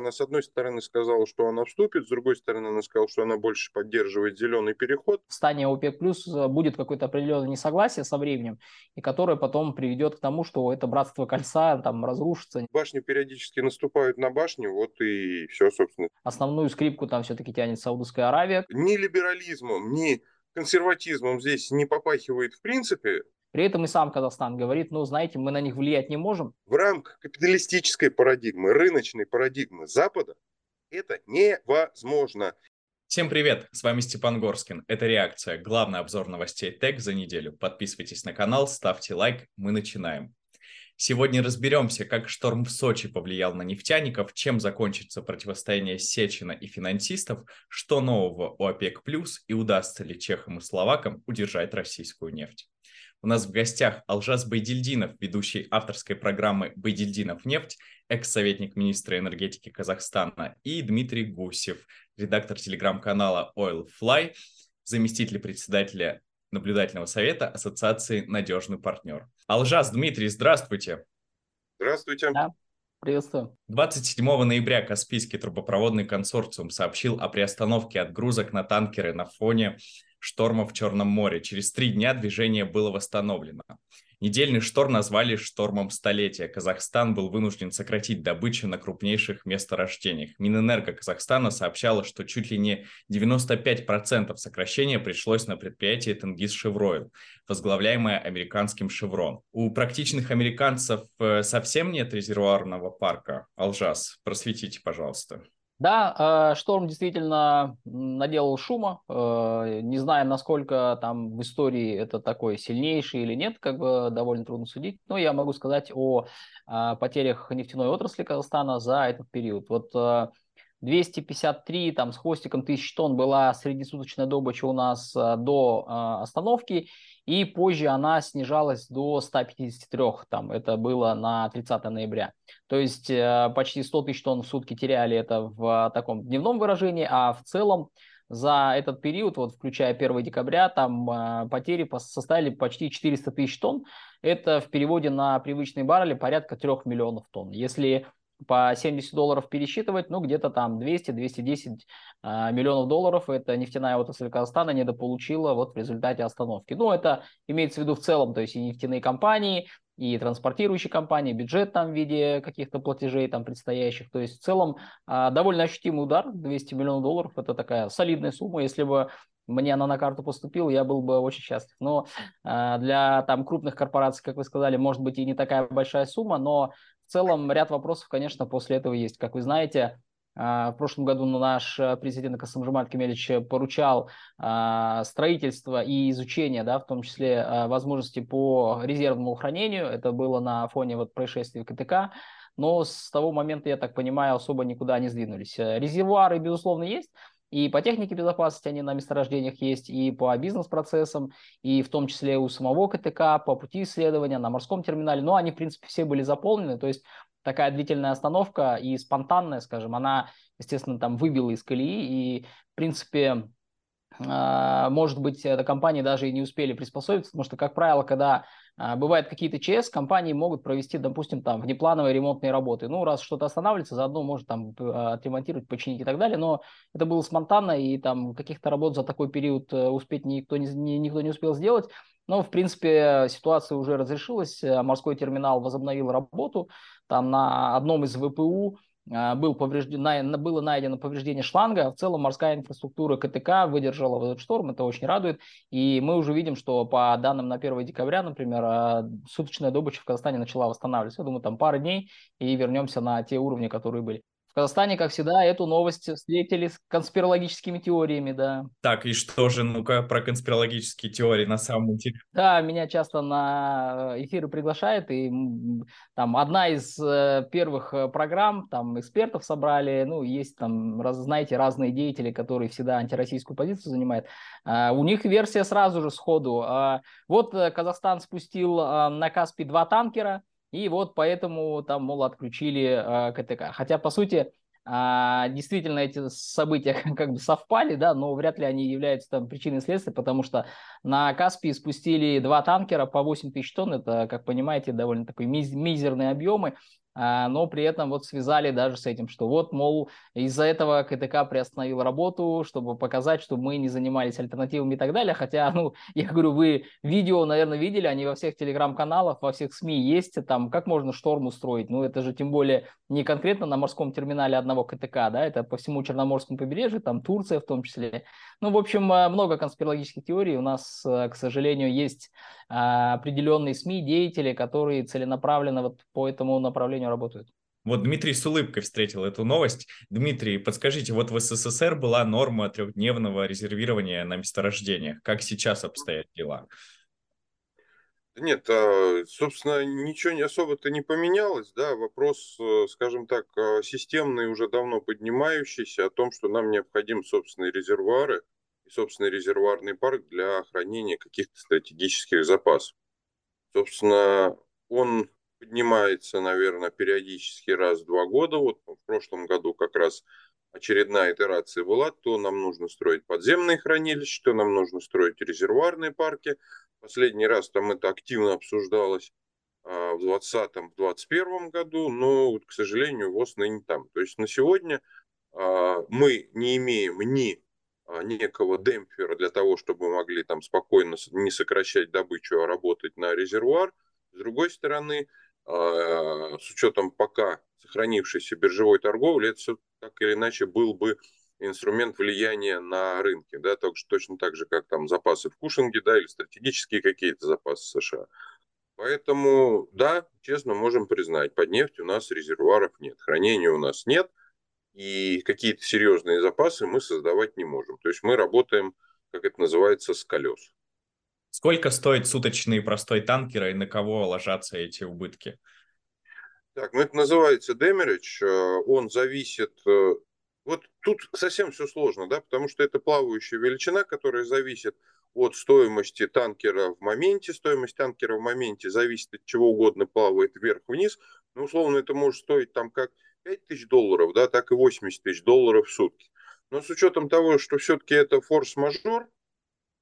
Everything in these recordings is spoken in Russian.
Она, с одной стороны, сказала, что она вступит, с другой стороны, она сказала, что она больше поддерживает зеленый переход. В стане ОПЕК плюс э, будет какое-то определенное несогласие со временем, и которое потом приведет к тому, что это братство кольца там разрушится. Башни периодически наступают на башни, вот и все, собственно. Основную скрипку там все-таки тянет Саудовская Аравия. Ни либерализмом, ни консерватизмом здесь не попахивает в принципе. При этом и сам Казахстан говорит, ну, знаете, мы на них влиять не можем. В рамках капиталистической парадигмы, рыночной парадигмы Запада это невозможно. Всем привет, с вами Степан Горскин. Это «Реакция», главный обзор новостей ТЭК за неделю. Подписывайтесь на канал, ставьте лайк, мы начинаем. Сегодня разберемся, как шторм в Сочи повлиял на нефтяников, чем закончится противостояние Сечина и финансистов, что нового у ОПЕК+, и удастся ли чехам и словакам удержать российскую нефть. У нас в гостях Алжас Байдильдинов, ведущий авторской программы «Байдильдинов нефть», экс-советник министра энергетики Казахстана, и Дмитрий Гусев, редактор телеграм-канала Oilfly, заместитель председателя наблюдательного совета Ассоциации «Надежный партнер». Алжас, Дмитрий, здравствуйте. Здравствуйте. Да. Приветствую. 27 ноября Каспийский трубопроводный консорциум сообщил о приостановке отгрузок на танкеры на фоне шторма в Черном море. Через три дня движение было восстановлено. Недельный шторм назвали штормом столетия. Казахстан был вынужден сократить добычу на крупнейших месторождениях. Минэнерго Казахстана сообщала, что чуть ли не 95% сокращения пришлось на предприятие Тенгиз Шевройл, возглавляемое американским Шеврон. У практичных американцев э, совсем нет резервуарного парка. Алжас, просветите, пожалуйста. Да, э, шторм действительно наделал шума. Э, не знаю, насколько там в истории это такой сильнейший или нет, как бы довольно трудно судить. Но я могу сказать о э, потерях нефтяной отрасли Казахстана за этот период. Вот 253 там с хвостиком тысяч тонн была среднесуточная добыча у нас до остановки и позже она снижалась до 153, там, это было на 30 ноября. То есть э, почти 100 тысяч тонн в сутки теряли это в таком дневном выражении, а в целом за этот период, вот включая 1 декабря, там э, потери составили почти 400 тысяч тонн. Это в переводе на привычные баррели порядка 3 миллионов тонн. Если по 70 долларов пересчитывать, ну, где-то там 200-210 а, миллионов долларов это нефтяная отрасль Казахстана недополучила вот в результате остановки. Ну, это имеется в виду в целом, то есть и нефтяные компании, и транспортирующие компании, бюджет там в виде каких-то платежей там предстоящих. То есть в целом а, довольно ощутимый удар, 200 миллионов долларов, это такая солидная сумма. Если бы мне она на карту поступила, я был бы очень счастлив. Но э, для там крупных корпораций, как вы сказали, может быть и не такая большая сумма, но целом ряд вопросов, конечно, после этого есть. Как вы знаете, а, в прошлом году наш президент Касымжамат Кемелич поручал а, строительство и изучение, да, в том числе а, возможности по резервному хранению. Это было на фоне вот происшествия в КТК. Но с того момента, я так понимаю, особо никуда не сдвинулись. Резервуары, безусловно, есть. И по технике безопасности они на месторождениях есть, и по бизнес-процессам, и в том числе у самого КТК, по пути исследования, на морском терминале. Но они, в принципе, все были заполнены. То есть такая длительная остановка и спонтанная, скажем, она, естественно, там выбила из колеи. И, в принципе, может быть, эта компании даже и не успели приспособиться, потому что, как правило, когда а, бывают какие-то ЧС, компании могут провести, допустим, там внеплановые ремонтные работы. Ну, раз что-то останавливается, заодно может там а, отремонтировать, починить и так далее. Но это было спонтанно, и там каких-то работ за такой период э, успеть никто не, никто не успел сделать. Но, в принципе, ситуация уже разрешилась. Морской терминал возобновил работу. Там на одном из ВПУ а, был поврежден, было найдено повреждение шланга. В целом морская инфраструктура КТК выдержала этот шторм, это очень радует. И мы уже видим, что по данным на 1 декабря, например, а, суточная добыча в Казахстане начала восстанавливаться. Я думаю, там пара дней и вернемся на те уровни, которые были. В Казахстане, как всегда, эту новость встретили с конспирологическими теориями, да. Так, и что же, ну-ка, про конспирологические теории на самом деле? Да, меня часто на эфиры приглашают, и там одна из э, первых э, программ, там экспертов собрали, ну, есть там, раз, знаете, разные деятели, которые всегда антироссийскую позицию занимают. А, у них версия сразу же сходу. А, вот э, Казахстан спустил на Каспий два танкера, и вот поэтому там, мол, отключили э, КТК. Хотя, по сути, э, действительно эти события как бы совпали, да, но вряд ли они являются там причиной следствия, потому что на Каспии спустили два танкера по 8 тысяч тонн. Это, как понимаете, довольно такой миз- мизерные объемы. А, но при этом вот связали даже с этим, что вот, мол, из-за этого КТК приостановил работу, чтобы показать, что мы не занимались альтернативами и так далее, хотя, ну, я говорю, вы видео, наверное, видели, они во всех телеграм-каналах, во всех СМИ есть, там, как можно шторм устроить, ну, это же тем более не конкретно на морском терминале одного КТК, да, это по всему Черноморскому побережью, там Турция в том числе, ну, в общем, э, много конспирологических теорий, у нас, э, к сожалению, есть а, определенные СМИ, деятели, которые целенаправленно вот по этому направлению работают. Вот Дмитрий с улыбкой встретил эту новость. Дмитрий, подскажите, вот в СССР была норма трехдневного резервирования на месторождениях. Как сейчас обстоят дела? Нет, а, собственно, ничего не особо-то не поменялось, да, вопрос, э, скажем так, а, системный, уже давно поднимающийся, о том, что нам необходимы собственные резервуары и собственный резервуарный парк для хранения каких-то стратегических запасов. Собственно, он поднимается, наверное, периодически раз в два года. Вот в прошлом году как раз очередная итерация была, то нам нужно строить подземные хранилища, то нам нужно строить резервуарные парки. Последний раз там это активно обсуждалось а, в 2020-2021 году, но, к сожалению, ВОЗ ныне там. То есть на сегодня а, мы не имеем ни а, некого демпфера для того, чтобы мы могли там спокойно не сокращать добычу, а работать на резервуар. С другой стороны, с учетом пока сохранившейся биржевой торговли, это все так или иначе был бы инструмент влияния на рынке, да, так, точно так же, как там запасы в Кушинге, да, или стратегические какие-то запасы США. Поэтому, да, честно можем признать, под нефть у нас резервуаров нет, хранения у нас нет, и какие-то серьезные запасы мы создавать не можем. То есть мы работаем, как это называется, с колес. Сколько стоит суточный простой танкер и на кого ложатся эти убытки? Так, ну это называется демеридж. Он зависит... Э, вот тут совсем все сложно, да, потому что это плавающая величина, которая зависит от стоимости танкера в моменте. Стоимость танкера в моменте зависит от чего угодно, плавает вверх-вниз. Ну, условно, это может стоить там как 5 тысяч долларов, да, так и 80 тысяч долларов в сутки. Но с учетом того, что все-таки это форс-мажор,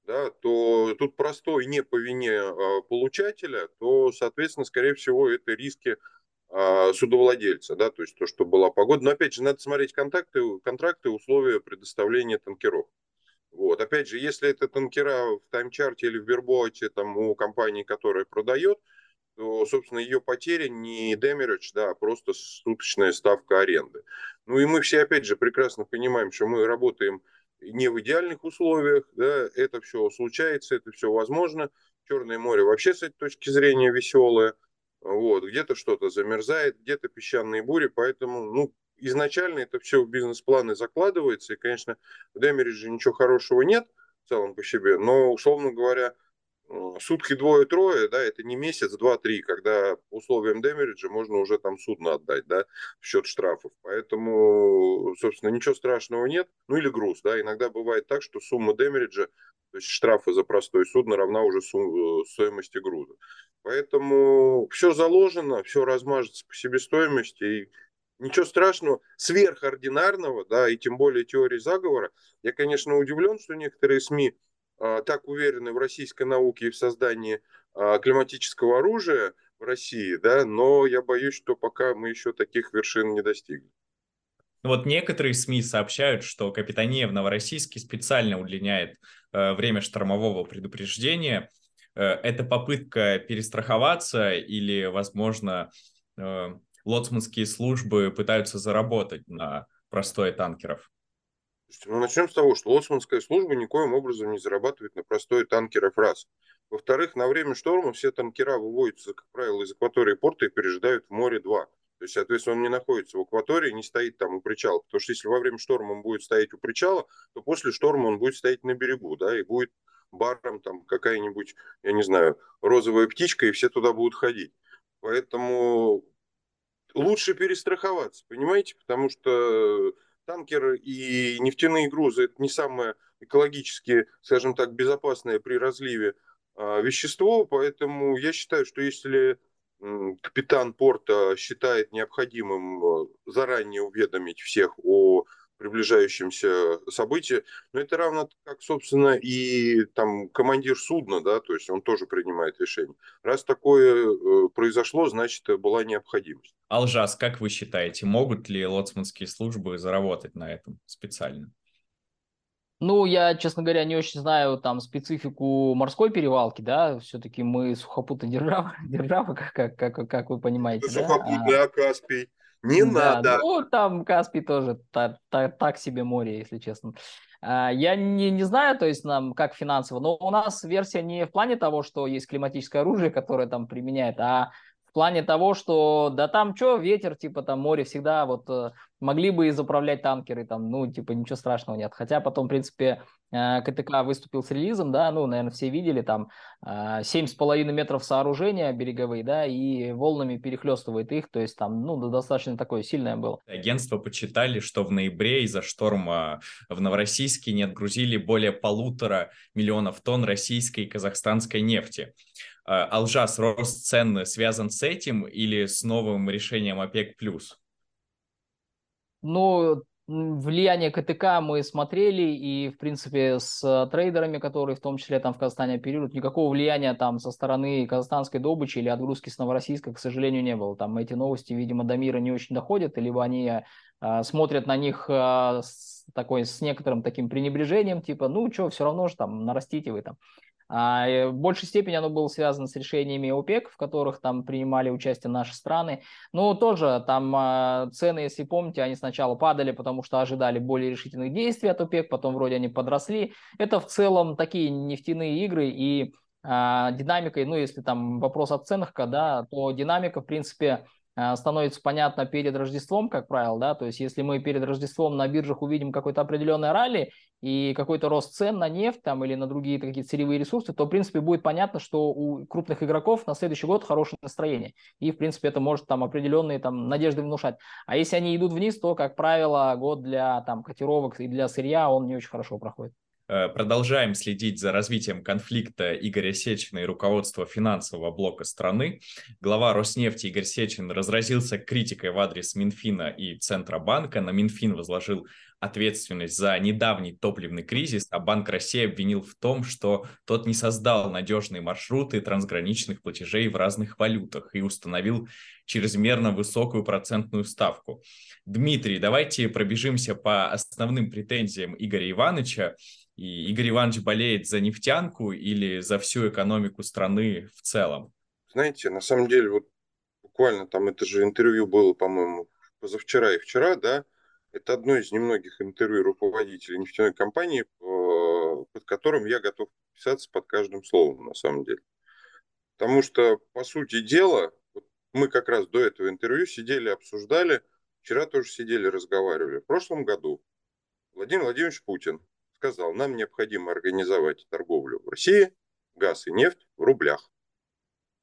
да, то тут простой не по вине а, получателя, то, соответственно, скорее всего, это риски а, судовладельца, да, то есть то, что была погода. Но опять же, надо смотреть контакты, контракты, условия предоставления танкеров. Вот. Опять же, если это танкера в таймчарте или в верботе там, у компании, которая продает, то, собственно, ее потеря не демеридж, да, а просто суточная ставка аренды. Ну и мы все, опять же, прекрасно понимаем, что мы работаем не в идеальных условиях, да, это все случается, это все возможно. Черное море вообще с этой точки зрения веселое, вот, где-то что-то замерзает, где-то песчаные бури, поэтому, ну, изначально это все в бизнес-планы закладывается, и, конечно, в демеридже ничего хорошего нет в целом по себе, но, условно говоря, сутки двое-трое, да, это не месяц, два-три, когда условиям демериджа можно уже там судно отдать, да, в счет штрафов. Поэтому, собственно, ничего страшного нет. Ну или груз, да, иногда бывает так, что сумма демериджа, то есть штрафы за простое судно равна уже сум- стоимости груза. Поэтому все заложено, все размажется по себестоимости, и ничего страшного, сверхординарного, да, и тем более теории заговора. Я, конечно, удивлен, что некоторые СМИ так уверены в российской науке и в создании а, климатического оружия в России, да, но я боюсь, что пока мы еще таких вершин не достигли. Вот некоторые СМИ сообщают, что Капитания в Новороссийске специально удлиняет э, время штормового предупреждения. Э, это попытка перестраховаться или, возможно, э, лоцманские службы пытаются заработать на простое танкеров? Ну, начнем с того, что Лоцманская служба никоим образом не зарабатывает на простой танкеров раз. Во-вторых, на время шторма все танкера выводятся, как правило, из акватории порта и пережидают в море 2. То есть, соответственно, он не находится в акватории, не стоит там у причала. Потому что если во время шторма он будет стоять у причала, то после шторма он будет стоять на берегу, да, и будет баром там какая-нибудь, я не знаю, розовая птичка, и все туда будут ходить. Поэтому лучше перестраховаться, понимаете? Потому что танкеры и нефтяные грузы – это не самое экологически, скажем так, безопасное при разливе а, вещество, поэтому я считаю, что если капитан порта считает необходимым а, заранее уведомить всех о приближающемся событии. Но это равно как, собственно, и там командир судна, да, то есть он тоже принимает решение. Раз такое э, произошло, значит, была необходимость. Алжас, как вы считаете, могут ли лоцманские службы заработать на этом специально? Ну, я, честно говоря, не очень знаю там специфику морской перевалки, да, все-таки мы сухопутная держава, держава как, как, как, как вы понимаете, Это да? А Каспий. Не да, надо. Ну, там Каспий тоже та, та, так себе море, если честно. А, я не, не знаю, то есть нам как финансово, но у нас версия не в плане того, что есть климатическое оружие, которое там применяет, а в плане того, что да там что, ветер, типа там море всегда, вот э, могли бы и заправлять танкеры, там, ну, типа ничего страшного нет. Хотя потом, в принципе, э, КТК выступил с релизом, да, ну, наверное, все видели, там э, семь с половиной метров сооружения береговые, да, и волнами перехлестывает их, то есть там, ну, достаточно такое сильное было. Агентство почитали, что в ноябре из-за шторма в Новороссийске не отгрузили более полутора миллионов тонн российской и казахстанской нефти. А, Алжас, рост цен связан с этим или с новым решением ОПЕК+. Ну, влияние КТК мы смотрели, и, в принципе, с трейдерами, которые в том числе там в Казахстане оперируют, никакого влияния там со стороны казахстанской добычи или отгрузки с Новороссийска, к сожалению, не было. Там эти новости, видимо, до мира не очень доходят, либо они э, смотрят на них э, с, такой, с некоторым таким пренебрежением, типа, ну, что, все равно же там нарастите вы там. В большей степени оно было связано с решениями ОПЕК, в которых там принимали участие наши страны. Но тоже там а, цены, если помните, они сначала падали, потому что ожидали более решительных действий от ОПЕК, потом вроде они подросли. Это в целом такие нефтяные игры и а, динамикой, ну если там вопрос о ценах, да, то динамика, в принципе, а, становится понятно перед Рождеством, как правило, да, то есть если мы перед Рождеством на биржах увидим какой-то определенный ралли и какой-то рост цен на нефть там или на другие какие-то сырьевые ресурсы, то, в принципе, будет понятно, что у крупных игроков на следующий год хорошее настроение. И, в принципе, это может там определенные там надежды внушать. А если они идут вниз, то, как правило, год для там котировок и для сырья, он не очень хорошо проходит. Э, продолжаем следить за развитием конфликта Игоря Сечина и руководства финансового блока страны. Глава Роснефти Игорь Сечин разразился критикой в адрес Минфина и Центробанка. На Минфин возложил ответственность за недавний топливный кризис, а Банк России обвинил в том, что тот не создал надежные маршруты трансграничных платежей в разных валютах и установил чрезмерно высокую процентную ставку. Дмитрий, давайте пробежимся по основным претензиям Игоря Ивановича. И Игорь Иванович болеет за нефтянку или за всю экономику страны в целом? Знаете, на самом деле, вот буквально там это же интервью было, по-моему, позавчера и вчера, да, это одно из немногих интервью руководителей нефтяной компании, э, под которым я готов писаться под каждым словом, на самом деле. Потому что, по сути дела, мы как раз до этого интервью сидели, обсуждали, вчера тоже сидели, разговаривали. В прошлом году Владимир Владимирович Путин сказал, нам необходимо организовать торговлю в России, газ и нефть в рублях.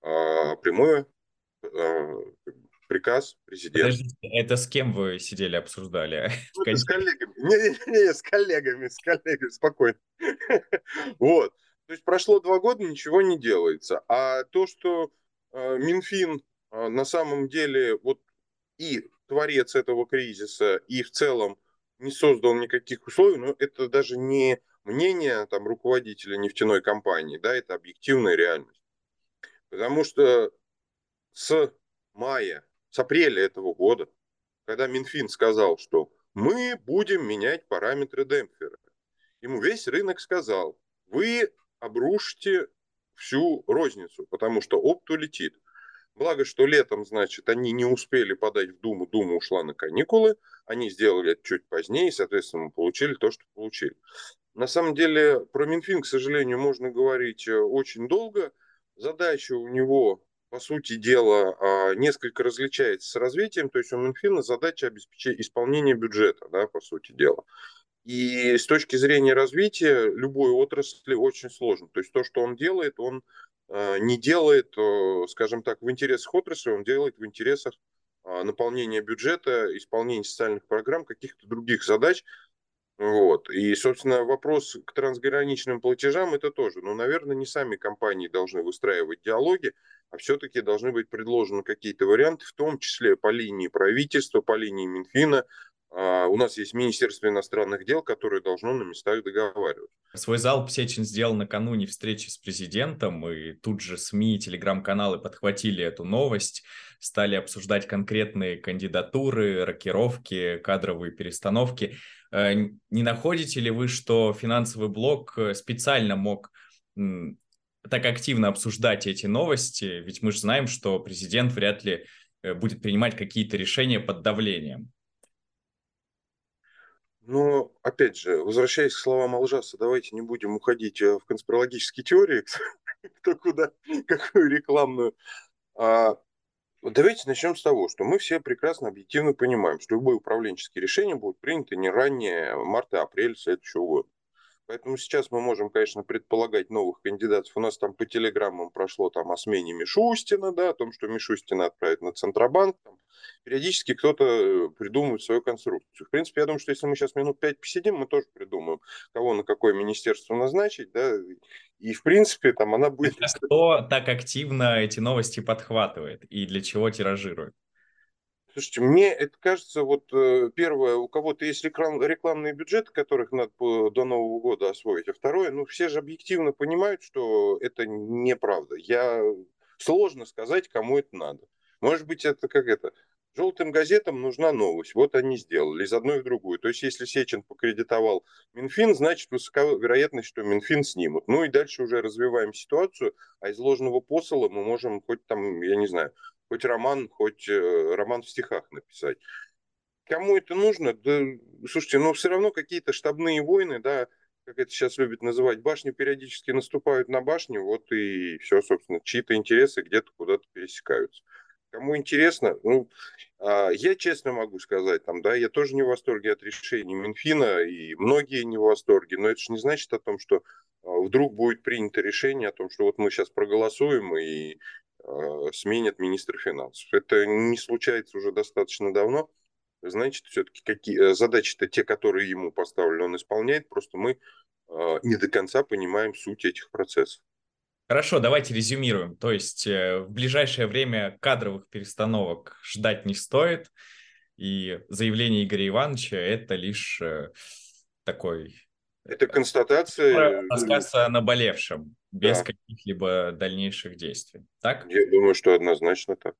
А, прямое а, приказ президента. Подождите, это с кем вы сидели, обсуждали? Ну, с коллегами. Не-не-не, с коллегами, с коллегами, спокойно. Вот. То есть прошло два года, ничего не делается. А то, что э, Минфин э, на самом деле вот и творец этого кризиса, и в целом не создал никаких условий, но это даже не мнение там, руководителя нефтяной компании, да, это объективная реальность. Потому что с мая, с апреля этого года, когда Минфин сказал, что мы будем менять параметры демпфера, ему весь рынок сказал, вы обрушите всю розницу, потому что опт улетит. Благо, что летом, значит, они не успели подать в Думу, Дума ушла на каникулы, они сделали это чуть позднее, и, соответственно, мы получили то, что получили. На самом деле, про Минфин, к сожалению, можно говорить э, очень долго. Задача у него, по сути дела, а, несколько различается с развитием. То есть у Минфина задача обеспечить исполнение бюджета, да, по сути дела. И с точки зрения развития любой отрасли очень сложно. То есть то, что он делает, он не делает, э, скажем так, в интересах отрасли, он делает в интересах а, наполнения бюджета, исполнения социальных программ, каких-то других задач. Вот. И, собственно, вопрос к трансграничным платежам это тоже. Но, наверное, не сами компании должны выстраивать диалоги, а все-таки должны быть предложены какие-то варианты, в том числе по линии правительства, по линии Минфина, у нас есть Министерство иностранных дел, которое должно на местах договаривать. Свой залп Сечин сделал накануне встречи с президентом, и тут же СМИ и телеграм-каналы подхватили эту новость, стали обсуждать конкретные кандидатуры, рокировки, кадровые перестановки. Э, не находите ли вы, что финансовый блок э, специально мог так активно обсуждать эти новости? Ведь мы же знаем, что президент вряд ли э, будет принимать какие-то решения под давлением. Но, опять же, возвращаясь к словам Алжаса, давайте не будем уходить в конспирологические теории, кто куда, какую рекламную. А, давайте начнем с того, что мы все прекрасно объективно понимаем, что любые управленческие решения будут приняты не ранее марта-апреля следующего года. Поэтому сейчас мы можем, конечно, предполагать новых кандидатов. У нас там по телеграммам прошло там о смене Мишустина, да, о том, что Мишустина отправят на Центробанк. Там. Периодически кто-то э, придумывает свою конструкцию. В принципе, я думаю, что если мы сейчас минут пять посидим, мы тоже придумаем, кого на какое министерство назначить, да, и, в принципе, там она будет... Кто так активно эти новости подхватывает и для чего тиражирует? Слушайте, мне это кажется, вот э, первое, у кого-то есть реклам, рекламные бюджеты, которых надо до Нового года освоить, а второе, ну, все же объективно понимают, что это неправда. Я сложно сказать, кому это надо. Может быть, это как это, желтым газетам нужна новость. Вот они сделали из одной в другую. То есть, если Сечин покредитовал Минфин, значит, высока вероятность, что Минфин снимут. Ну и дальше уже развиваем ситуацию, а из ложного посола мы можем хоть там, я не знаю, хоть роман, хоть э, роман в стихах написать. Кому это нужно? Да, слушайте, ну все равно какие-то штабные войны, да, как это сейчас любят называть, башни периодически наступают на башню, вот и все, собственно, чьи-то интересы где-то куда-то пересекаются. Кому интересно, ну, а, я честно могу сказать, там, да, я тоже не в восторге от решений Минфина, и многие не в восторге, но это же не значит о том, что а, вдруг будет принято решение о том, что вот мы сейчас проголосуем, и сменят министра финансов. Это не случается уже достаточно давно. Значит, все-таки какие э, задачи-то те, которые ему поставлены, он исполняет. Просто мы э, не до конца понимаем суть этих процессов. Хорошо, давайте резюмируем. То есть в ближайшее время кадровых перестановок ждать не стоит, и заявление Игоря Ивановича это лишь такой... Это констатация... Рассказывается о наболевшем без да. каких-либо дальнейших действий. Так? Я думаю, что однозначно так.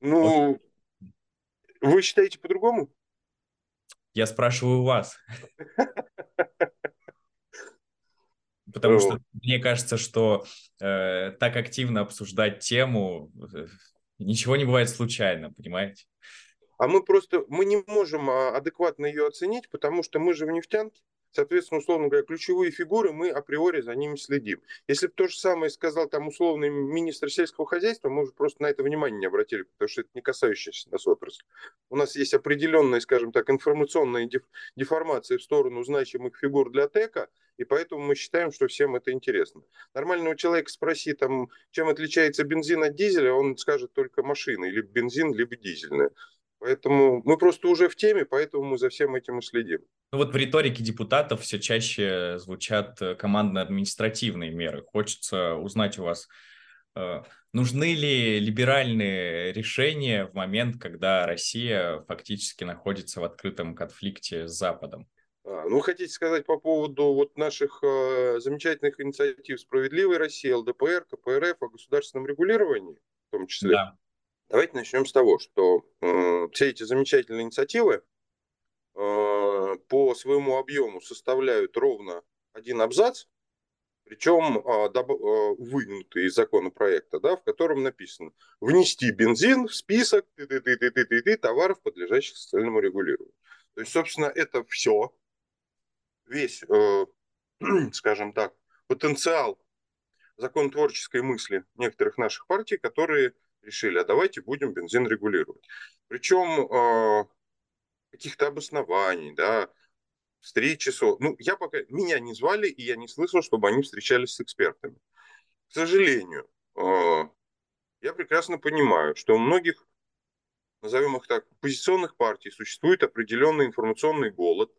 Ну, вот. вы считаете по-другому? Я спрашиваю вас. Потому что мне кажется, что э, так активно обсуждать тему, э, ничего не бывает случайно, понимаете? А мы просто, мы не можем а, адекватно ее оценить, потому что мы же в нефтянке. Соответственно, условно говоря, ключевые фигуры, мы априори за ними следим. Если бы то же самое сказал там условный министр сельского хозяйства, мы уже просто на это внимание не обратили, потому что это не касающаяся нас отрасль. У нас есть определенная, скажем так, информационная деформация в сторону значимых фигур для ТЭКа, и поэтому мы считаем, что всем это интересно. Нормального человека спроси, там, чем отличается бензин от дизеля, он скажет только машина, либо бензин, либо дизельная. Поэтому мы просто уже в теме, поэтому мы за всем этим и следим. Ну вот в риторике депутатов все чаще звучат э, командно-административные меры. Хочется узнать у вас, э, нужны ли либеральные решения в момент, когда Россия фактически находится в открытом конфликте с Западом? А, ну, хотите сказать по поводу вот наших э, замечательных инициатив «Справедливой России», ЛДПР, КПРФ о государственном регулировании в том числе? Да. Давайте начнем с того, что э, все эти замечательные инициативы э, по своему объему составляют ровно один абзац, причем э, доб, э, вынутый из законопроекта, да, в котором написано внести бензин в список ты -ты -ты -ты -ты -ты -ты, товаров, подлежащих социальному регулированию. То есть, собственно, это все, весь, э, скажем так, потенциал законотворческой мысли некоторых наших партий, которые решили, а давайте будем бензин регулировать. Причем э, каких-то обоснований, да, встречи, со... ну, я пока, меня не звали, и я не слышал, чтобы они встречались с экспертами. К сожалению, э, я прекрасно понимаю, что у многих, назовем их так, оппозиционных партий существует определенный информационный голод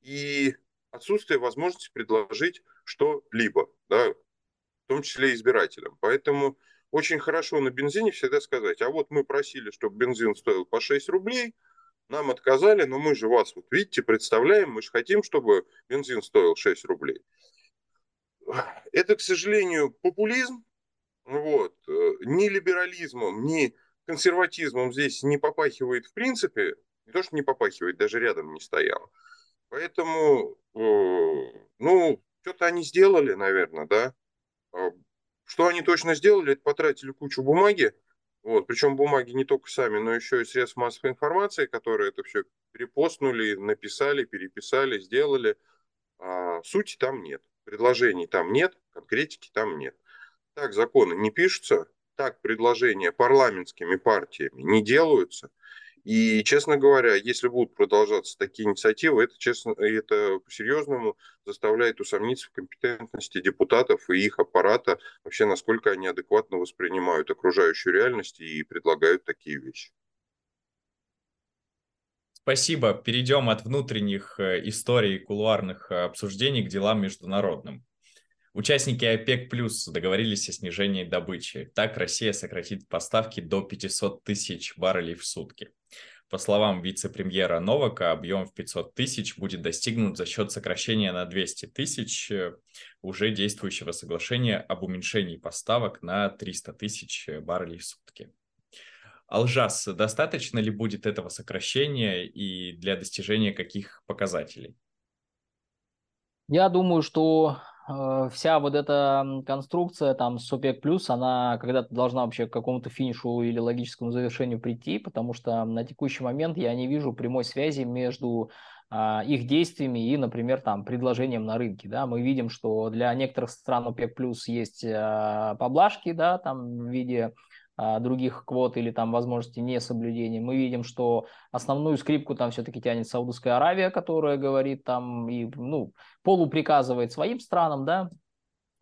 и отсутствие возможности предложить что-либо, да, в том числе избирателям. Поэтому очень хорошо на бензине всегда сказать, а вот мы просили, чтобы бензин стоил по 6 рублей, нам отказали, но мы же вас, вот видите, представляем, мы же хотим, чтобы бензин стоил 6 рублей. Это, к сожалению, популизм, вот, э, ни либерализмом, ни консерватизмом здесь не попахивает в принципе, не то, что не попахивает, даже рядом не стоял. Поэтому, э, ну, что-то они сделали, наверное, да. А что они точно сделали, это потратили кучу бумаги, вот, причем бумаги не только сами, но еще и средств массовой информации, которые это все перепостнули, написали, переписали, сделали. А, сути там нет, предложений там нет, конкретики там нет. Так законы не пишутся, так предложения парламентскими партиями не делаются – и, честно говоря, если будут продолжаться такие инициативы, это, честно, это по-серьезному заставляет усомниться в компетентности депутатов и их аппарата, вообще насколько они адекватно воспринимают окружающую реальность и предлагают такие вещи. Спасибо. Перейдем от внутренних э, историй кулуарных э, обсуждений к делам международным. Участники ОПЕК плюс договорились о снижении добычи. Так Россия сократит поставки до 500 тысяч баррелей в сутки. По словам вице-премьера Новака, объем в 500 тысяч будет достигнут за счет сокращения на 200 тысяч э, уже действующего соглашения об уменьшении поставок на 300 тысяч баррелей в сутки. Алжас, достаточно ли будет этого сокращения и для достижения каких показателей? Я думаю, что Э, вся вот эта конструкция там с ОПЕК+, плюс, она когда-то должна вообще к какому-то финишу или логическому завершению прийти, потому что на текущий момент я не вижу прямой связи между а, их действиями и, например, там, предложением на рынке. Да? Мы видим, что для некоторых стран ОПЕК+, плюс есть а, поблажки да, там, в виде других квот или там возможности несоблюдения. Мы видим, что основную скрипку там все-таки тянет Саудовская Аравия, которая говорит там и ну, полуприказывает своим странам, да,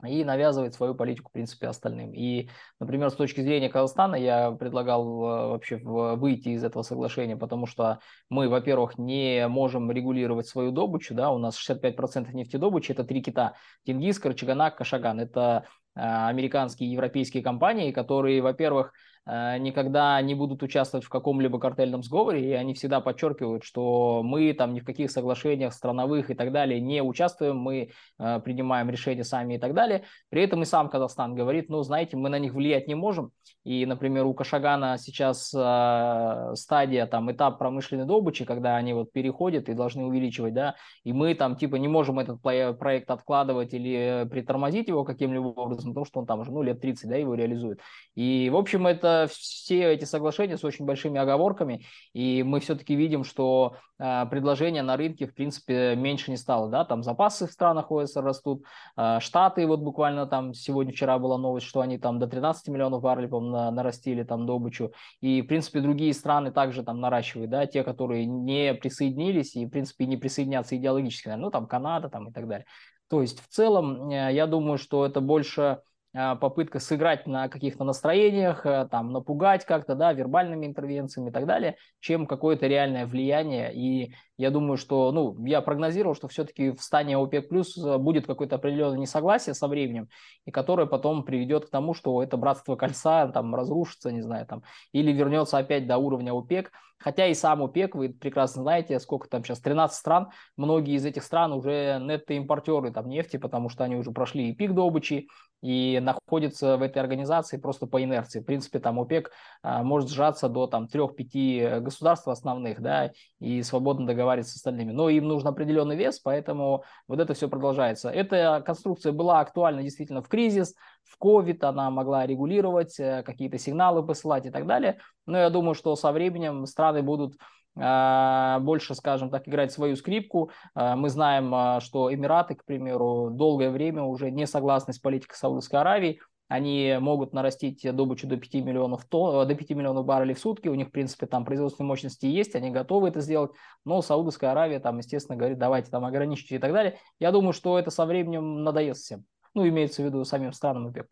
и навязывает свою политику, в принципе, остальным. И, например, с точки зрения Казахстана я предлагал э, вообще выйти из этого соглашения, потому что мы, во-первых, не можем регулировать свою добычу, да, у нас 65% нефтедобычи – это три кита – Тенгиз, Карчаганак, Кашаган. Это американские и европейские компании, которые, во-первых, Э, никогда не будут участвовать в каком-либо картельном сговоре, и они всегда подчеркивают, что мы там ни в каких соглашениях страновых и так далее не участвуем, мы э, принимаем решения сами и так далее. При этом и сам Казахстан говорит, ну, знаете, мы на них влиять не можем, и, например, у Кашагана сейчас э, стадия, там, этап промышленной добычи, когда они вот переходят и должны увеличивать, да, и мы там типа не можем этот проект откладывать или притормозить его каким-либо образом, потому что он там уже, ну, лет 30, да, его реализует. И, в общем, это все эти соглашения с очень большими оговорками, и мы все-таки видим, что э, предложение на рынке, в принципе, меньше не стало, да, там запасы в странах ОСР растут, э, Штаты, вот буквально там сегодня-вчера была новость, что они там до 13 миллионов баррелей, по нарастили там добычу, и, в принципе, другие страны также там наращивают, да, те, которые не присоединились и, в принципе, не присоединятся идеологически, ну, там Канада там и так далее. То есть, в целом, э, я думаю, что это больше а, попытка сыграть на каких-то настроениях, э, там, напугать как-то, да, вербальными интервенциями и так далее, чем какое-то реальное влияние. И я думаю, что, ну, я прогнозировал, что все-таки в стане ОПЕК плюс э, будет какое-то определенное несогласие со временем, и которое потом приведет к тому, что это братство кольца там разрушится, не знаю, там, или вернется опять до уровня ОПЕК. Хотя и сам ОПЕК, вы прекрасно знаете, сколько там сейчас, 13 стран, многие из этих стран уже нетто-импортеры там нефти, потому что они уже прошли и пик добычи, и находятся в этой организации просто по инерции. В принципе, там ОПЕК а, может сжаться до там 3-5 государств основных, да, и свободно договариваться с остальными. Но им нужен определенный вес, поэтому вот это все продолжается. Эта конструкция была актуальна действительно в кризис, в COVID, она могла регулировать, э, какие-то сигналы посылать и так далее. Но я думаю, что со временем страны будут а, больше, скажем так, играть свою скрипку. А, мы знаем, что Эмираты, к примеру, долгое время уже не согласны с политикой Саудовской Аравии. Они могут нарастить добычу до 5 миллионов, тонн, до 5 миллионов баррелей в сутки. У них, в принципе, там производственные мощности есть, они готовы это сделать. Но Саудовская Аравия там, естественно, говорит, давайте там ограничите и так далее. Я думаю, что это со временем надоест всем. Ну, имеется в виду самим странам ОПЕК+.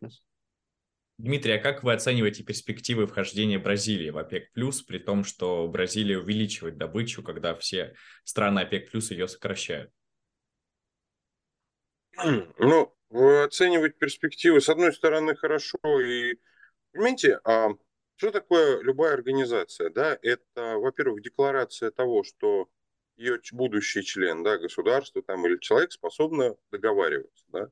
Дмитрий, а как вы оцениваете перспективы вхождения Бразилии в ОПЕК+, при том, что Бразилия увеличивает добычу, когда все страны ОПЕК+, ее сокращают? Ну, оценивать перспективы, с одной стороны, хорошо. И, понимаете, а Что такое любая организация? Да, это, во-первых, декларация того, что ее будущий член да, государства там, или человек способны договариваться. Да?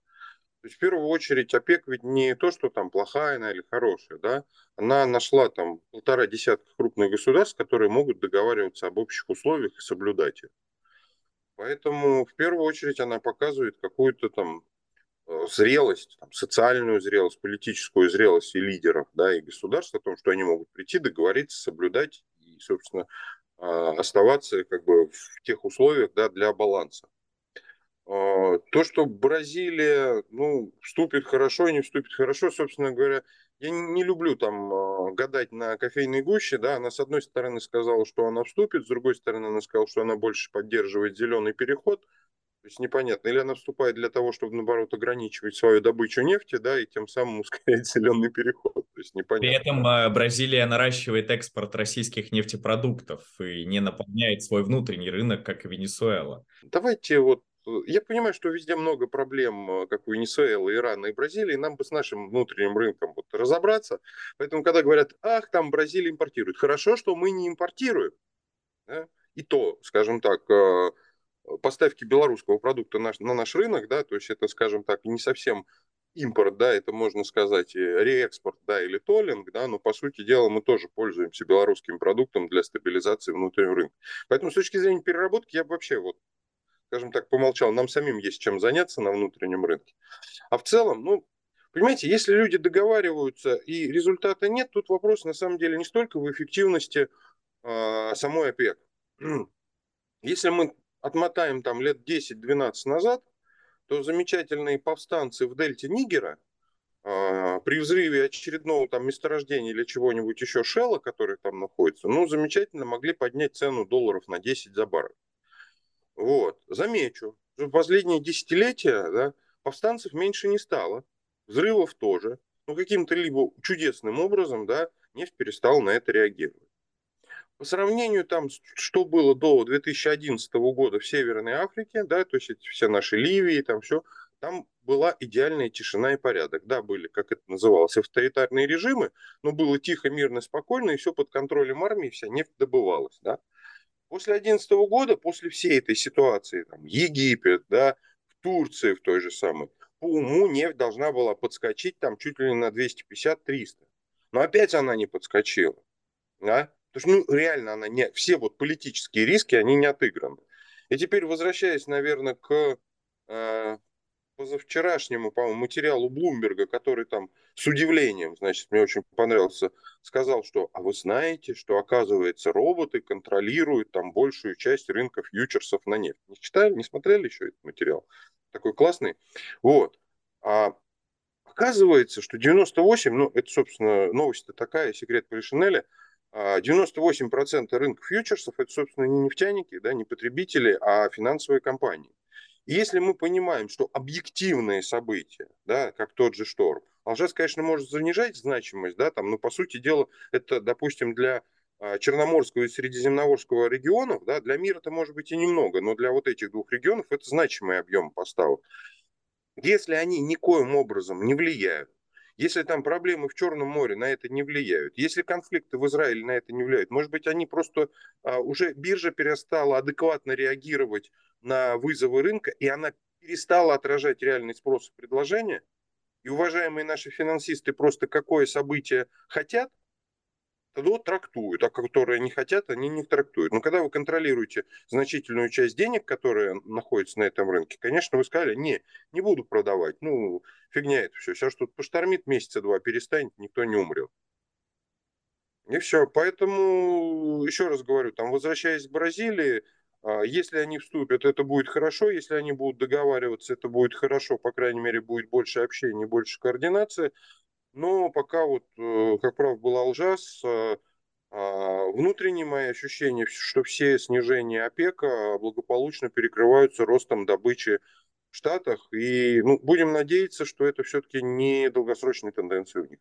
То есть в первую очередь ОПЕК ведь не то, что там плохая она или хорошая, да, она нашла там полтора десятка крупных государств, которые могут договариваться об общих условиях и соблюдать их. Поэтому в первую очередь она показывает какую-то там э, зрелость, там, социальную зрелость, политическую зрелость и лидеров, да, и государств о том, что они могут прийти, договориться, соблюдать и, собственно, а, оставаться как бы в тех условиях да, для баланса. А, то, что Бразилия ну, вступит хорошо, не вступит хорошо, собственно говоря, я не люблю там а, гадать на кофейной гуще, да, она с одной стороны сказала, что она вступит, с другой стороны она сказала, что она больше поддерживает зеленый переход, то есть непонятно, или она вступает для того, чтобы, наоборот, ограничивать свою добычу нефти, да, и тем самым ускорять зеленый переход. То есть непонятно. При этом а, Бразилия наращивает экспорт российских нефтепродуктов и не наполняет свой внутренний рынок, как и Венесуэла. Давайте вот я понимаю, что везде много проблем, э, как у Венесуэлы, Ирана и Бразилии. Нам бы с нашим внутренним рынком вот разобраться. Поэтому, когда говорят, ах, там Бразилия импортирует. Хорошо, что мы не импортируем. Да? И то, скажем так, э, поставки белорусского продукта на, на наш рынок, да, то есть это, скажем так, не совсем импорт, да, это можно сказать реэкспорт, да, или толлинг, да, но по сути дела мы тоже пользуемся белорусским продуктом для стабилизации внутреннего рынка. Поэтому с точки зрения переработки я бы вообще вот, скажем так, помолчал. Нам самим есть чем заняться на внутреннем рынке. А в целом, ну, понимаете, если люди договариваются и результата нет, тут вопрос на самом деле не столько в эффективности э, самой ОПЕК. Если мы отмотаем там лет 10-12 назад, то замечательные повстанцы в дельте Нигера э, при взрыве очередного там месторождения или чего-нибудь еще шелла, который там находится, ну, замечательно могли поднять цену долларов на 10 за баррель. Вот. Замечу, что в последние десятилетия да, повстанцев меньше не стало, взрывов тоже. Ну, каким-то либо чудесным образом, да, нефть перестала на это реагировать. По сравнению там, что было до 2011 года в Северной Африке, да, то есть все наши Ливии, там все, там была идеальная тишина и порядок. Да, были, как это называлось, авторитарные режимы, но было тихо, мирно, спокойно, и все под контролем армии, вся нефть добывалась, да. После 2011 года, после всей этой ситуации, там, Египет, да, в Турции в той же самой, по уму нефть должна была подскочить там чуть ли не на 250-300. Но опять она не подскочила. Да? Потому что, ну, реально она не... Все вот политические риски, они не отыграны. И теперь, возвращаясь, наверное, к э, позавчерашнему, по-моему, материалу Блумберга, который там с удивлением, значит, мне очень понравился, сказал, что, а вы знаете, что, оказывается, роботы контролируют там большую часть рынка фьючерсов на нефть. Не читали, не смотрели еще этот материал? Такой классный. Вот. А оказывается, что 98, ну, это, собственно, новость-то такая, секрет Полишинеля, 98% а, рынка фьючерсов это, собственно, не нефтяники, да, не потребители, а финансовые компании. И если мы понимаем, что объективные события, да, как тот же шторм, Алжас, конечно, может занижать значимость, да, там, но по сути дела это, допустим, для а, Черноморского и Средиземноморского регионов, да, для мира это может быть и немного, но для вот этих двух регионов это значимый объем поставок. Если они никоим образом не влияют если там проблемы в Черном море на это не влияют, если конфликты в Израиле на это не влияют, может быть, они просто а, уже биржа перестала адекватно реагировать на вызовы рынка, и она перестала отражать реальный спрос и предложение, и уважаемые наши финансисты просто какое событие хотят, то трактуют, а которые не хотят, они не трактуют. Но когда вы контролируете значительную часть денег, которые находятся на этом рынке, конечно, вы сказали, не, не буду продавать, ну, фигня это все. Сейчас тут поштормит месяца два, перестанет, никто не умрет. И все. Поэтому, еще раз говорю, там, возвращаясь к Бразилии, а, если они вступят, это будет хорошо. Если они будут договариваться, это будет хорошо. По крайней мере, будет больше общения, больше координации. Но пока вот, э, как прав был Алжас, э, а, внутренние мои ощущения, что все снижения ОПЕКа благополучно перекрываются ростом добычи в Штатах. И ну, будем надеяться, что это все-таки не долгосрочные тенденции у них.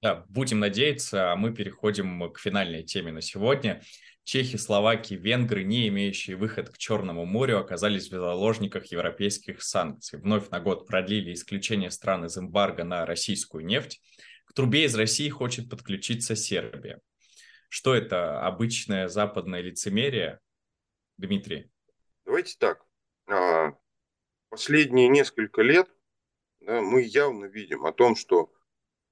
Да, будем надеяться, а мы переходим к финальной теме на сегодня. Чехи, Словакии, Венгры, не имеющие выход к Черному морю, оказались в заложниках европейских санкций. Вновь на год продлили исключение стран из эмбарго на российскую нефть. К трубе из России хочет подключиться Сербия. Что это, обычное западное лицемерие? Дмитрий. Давайте так. А, последние несколько лет да, мы явно видим о том, что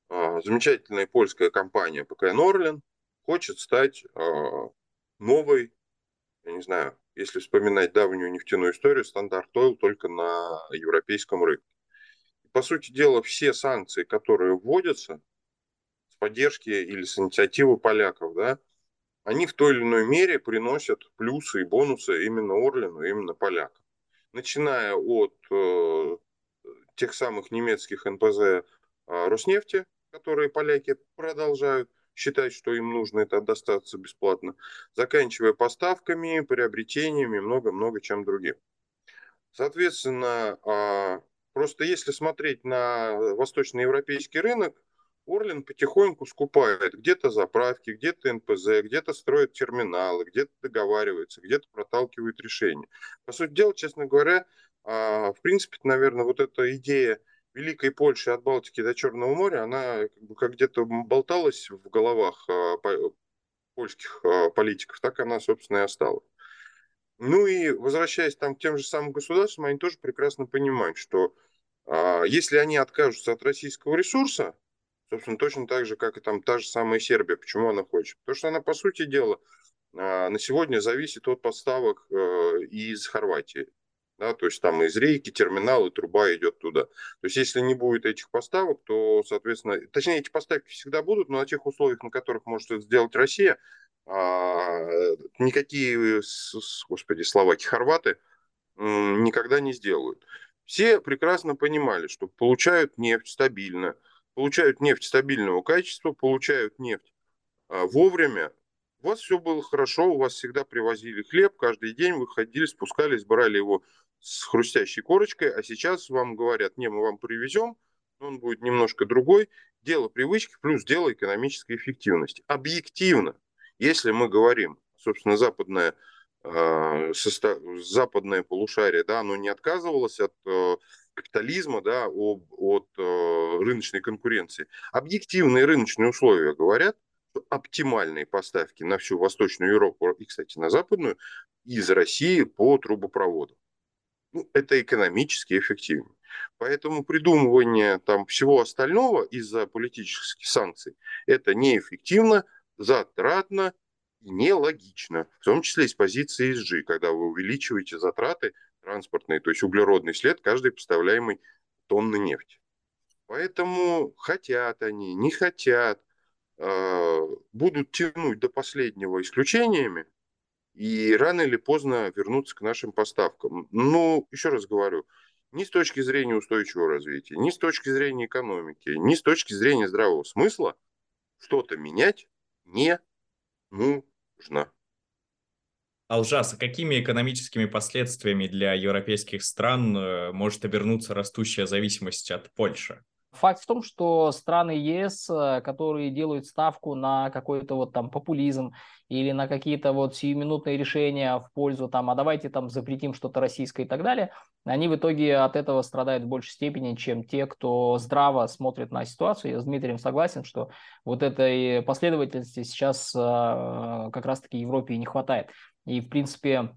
замечательная польская компания ПК Норлен хочет стать а, новой, я не знаю, если вспоминать давнюю нефтяную историю, стандарт Oil только на европейском рынке. По сути дела, все санкции, которые вводятся с поддержки или с инициативы поляков, да, они в той или иной мере приносят плюсы и бонусы именно Орлену, именно полякам. Начиная от э, тех самых немецких НПЗ э, Роснефти, которые поляки продолжают считать, что им нужно это достаться бесплатно, заканчивая поставками, приобретениями, много-много чем другим. Соответственно, а, просто если смотреть на восточноевропейский рынок, Орлин потихоньку скупает где-то заправки, где-то НПЗ, где-то строит терминалы, где-то договаривается, где-то проталкивает решения. По сути дела, честно говоря, а, в принципе, наверное, вот эта идея Великой Польши от Балтики до Черного моря, она как, бы, как где-то болталась в головах а, польских а, политиков, так она, собственно, и осталась. Ну и возвращаясь там к тем же самым государствам, они тоже прекрасно понимают, что а, если они откажутся от российского ресурса, собственно, точно так же, как и там та же самая Сербия, почему она хочет? Потому что она, по сути дела, на сегодня зависит от поставок а, из Хорватии да, то есть там из рейки, терминалы, труба идет туда. То есть если не будет этих поставок, то, соответственно, точнее, эти поставки всегда будут, но на тех условиях, на которых может это сделать Россия, а, никакие, господи, словаки, хорваты никогда не сделают. Все прекрасно понимали, что получают нефть стабильно, получают нефть стабильного качества, получают нефть а, вовремя, у вас все было хорошо, у вас всегда привозили хлеб, каждый день выходили, спускались, брали его с хрустящей корочкой, а сейчас вам говорят, не, мы вам привезем, он будет немножко другой. Дело привычки плюс дело экономической эффективности. Объективно, если мы говорим, собственно, западное, э, состав, западное полушарие, да, оно не отказывалось от э, капитализма, да, об, от э, рыночной конкуренции. Объективные рыночные условия говорят, что оптимальные поставки на всю Восточную Европу и, кстати, на Западную из России по трубопроводам ну, это экономически эффективнее. Поэтому придумывание там всего остального из-за политических санкций это неэффективно, затратно и нелогично, в том числе из позиции ESG, когда вы увеличиваете затраты транспортные, то есть углеродный след каждой поставляемой тонны нефти. Поэтому хотят они, не хотят, а, будут тянуть до последнего исключениями, и рано или поздно вернуться к нашим поставкам. Ну, еще раз говорю, ни с точки зрения устойчивого развития, ни с точки зрения экономики, ни с точки зрения здравого смысла что-то менять не нужно. Алжас, а какими экономическими последствиями для европейских стран э, может обернуться растущая зависимость от Польши? Факт в том, что страны ЕС, э, которые делают ставку на какой-то вот там популизм или на какие-то вот сиюминутные решения в пользу там, а давайте там запретим что-то российское и так далее, они в итоге от этого страдают в большей степени, чем те, кто здраво смотрит на ситуацию. Я с Дмитрием согласен, что вот этой последовательности сейчас э, как раз-таки Европе и не хватает. И, в принципе,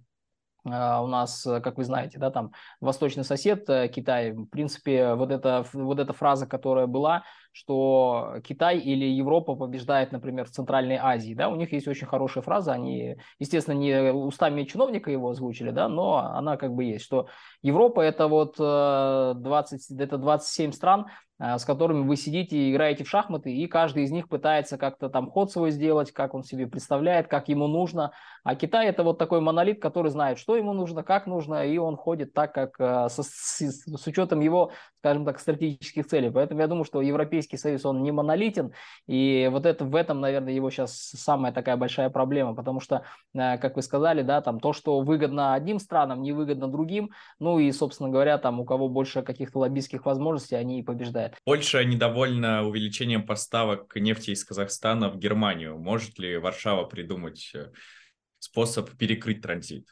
у нас, э, как вы знаете, да, там восточный сосед э, Китай, в принципе, вот эта, вот эта фраза, которая была, что Китай или Европа побеждает, например, в Центральной Азии, да, у них есть очень хорошая фраза, они, естественно, не устами чиновника его озвучили, да, но она как бы есть, что Европа это вот 20, э, это 27 стран, а, с которыми вы сидите и играете в шахматы, и каждый из них пытается как-то там ход свой сделать, как он себе представляет, как ему нужно. А Китай это вот такой монолит, который знает, что ему нужно, как нужно, и он ходит так, как а, со, с, с учетом его, скажем так, стратегических целей. Поэтому я думаю, что Европейский Союз, он не монолитен, и вот это в этом, наверное, его сейчас самая такая большая проблема, потому что, а, как вы сказали, да, там то, что выгодно одним странам, не выгодно другим, ну и, собственно говоря, там у кого больше каких-то лоббистских возможностей, они и побеждают. Польша недовольна увеличением поставок нефти из Казахстана в Германию. Может ли Варшава придумать э, способ перекрыть транзит?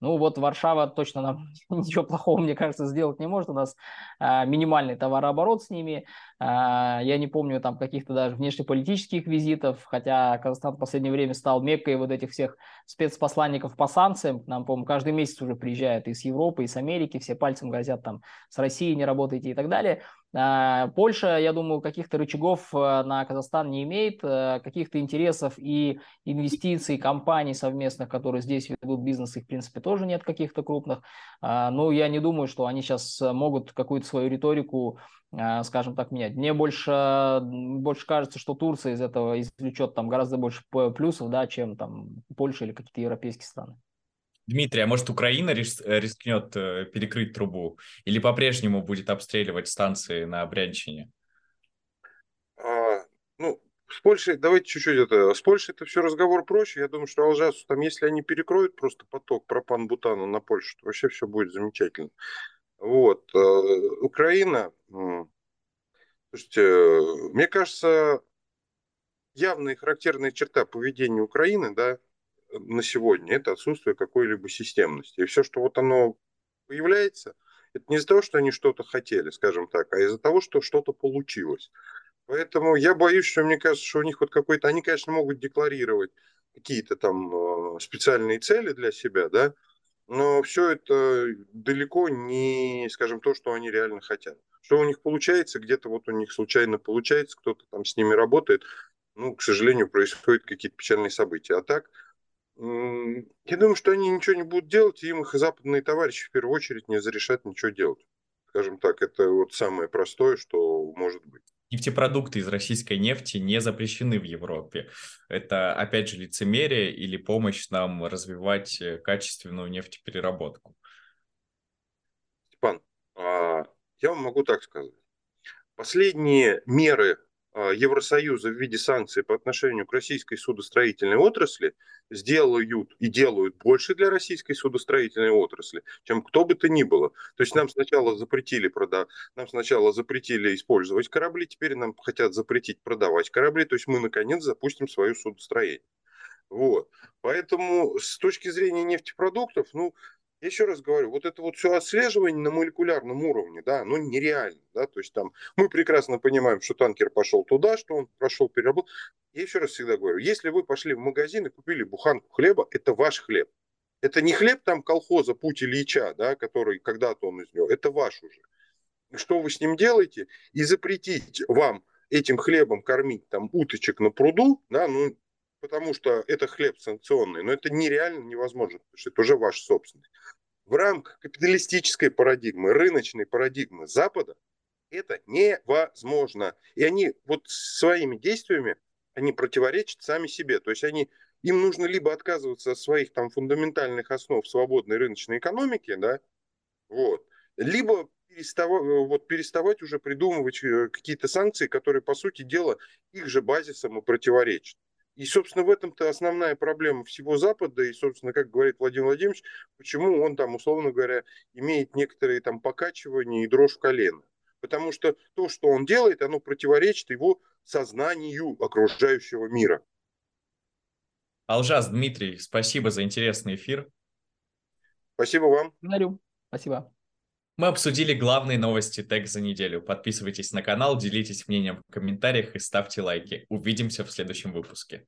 Ну вот Варшава точно нам ничего плохого, мне кажется, сделать не может. У нас а, минимальный товарооборот с ними. А, я не помню там каких-то даже внешнеполитических визитов, хотя Казахстан в последнее время стал меккой вот этих всех спецпосланников по санкциям. К нам, по-моему, каждый месяц уже приезжают из Европы, из Америки, все пальцем грозят там с Россией не работаете и так далее. А, Польша, я думаю, каких-то рычагов э, на Казахстан не имеет, э, каких-то интересов и инвестиций компаний совместных, которые здесь ведут бизнес, их, в принципе, тоже нет каких-то крупных. А, но я не думаю, что они сейчас могут какую-то свою риторику, а, скажем так, менять. Мне больше, больше кажется, что Турция из этого извлечет там гораздо больше плюсов, да, чем там Польша или какие-то европейские страны. Дмитрий, а может Украина рис, э, рискнет э, перекрыть трубу или по-прежнему будет обстреливать станции на Брянщине? А, ну, с Польшей, давайте чуть-чуть это, с Польшей это все разговор проще. Я думаю, что Алжасу, там, если они перекроют просто поток пропан-бутана на Польшу, то вообще все будет замечательно. Вот. Э, Украина, слушайте, мне кажется, явная и характерная черта поведения Украины, да, на сегодня, это отсутствие какой-либо системности. И все, что вот оно появляется, это не из-за того, что они что-то хотели, скажем так, а из-за того, что что-то получилось. Поэтому я боюсь, что мне кажется, что у них вот какой-то... Они, конечно, могут декларировать какие-то там э, специальные цели для себя, да, но все это далеко не, скажем, то, что они реально хотят. Что у них получается, где-то вот у них случайно получается, кто-то там с ними работает, ну, к сожалению, происходят какие-то печальные события. А так, я думаю, что они ничего не будут делать, и им их западные товарищи в первую очередь не разрешат ничего делать. Скажем так, это вот самое простое, что может быть. Нефтепродукты из российской нефти не запрещены в Европе. Это, опять же, лицемерие или помощь нам развивать э, качественную нефтепереработку? Степан, а, я вам могу так сказать. Последние меры Евросоюза в виде санкций по отношению к российской судостроительной отрасли сделают и делают больше для российской судостроительной отрасли, чем кто бы то ни было. То есть нам сначала запретили продавать, нам сначала запретили использовать корабли, теперь нам хотят запретить продавать корабли, то есть мы наконец запустим свое судостроение. Вот. Поэтому с точки зрения нефтепродуктов, ну, я еще раз говорю, вот это вот все отслеживание на молекулярном уровне, да, оно нереально, да, то есть там мы прекрасно понимаем, что танкер пошел туда, что он прошел переработку. Я еще раз всегда говорю, если вы пошли в магазин и купили буханку хлеба, это ваш хлеб. Это не хлеб там колхоза Путь Ильича, да, который когда-то он из него, это ваш уже. Что вы с ним делаете? И запретить вам этим хлебом кормить там уточек на пруду, да, ну, потому что это хлеб санкционный, но это нереально невозможно, потому что это уже ваш собственный. В рамках капиталистической парадигмы, рыночной парадигмы Запада это невозможно. И они вот своими действиями, они противоречат сами себе. То есть они, им нужно либо отказываться от своих там фундаментальных основ свободной рыночной экономики, да, вот, либо переставать, вот, переставать уже придумывать э, какие-то санкции, которые, по сути дела, их же базисам и противоречат. И, собственно, в этом-то основная проблема всего Запада. И, собственно, как говорит Владимир Владимирович, почему он там, условно говоря, имеет некоторые там покачивания и дрожь в колено. Потому что то, что он делает, оно противоречит его сознанию окружающего мира. Алжас, Дмитрий, спасибо за интересный эфир. Спасибо вам. Благодарю. Спасибо. Мы обсудили главные новости ТЭК за неделю. Подписывайтесь на канал, делитесь мнением в комментариях и ставьте лайки. Увидимся в следующем выпуске.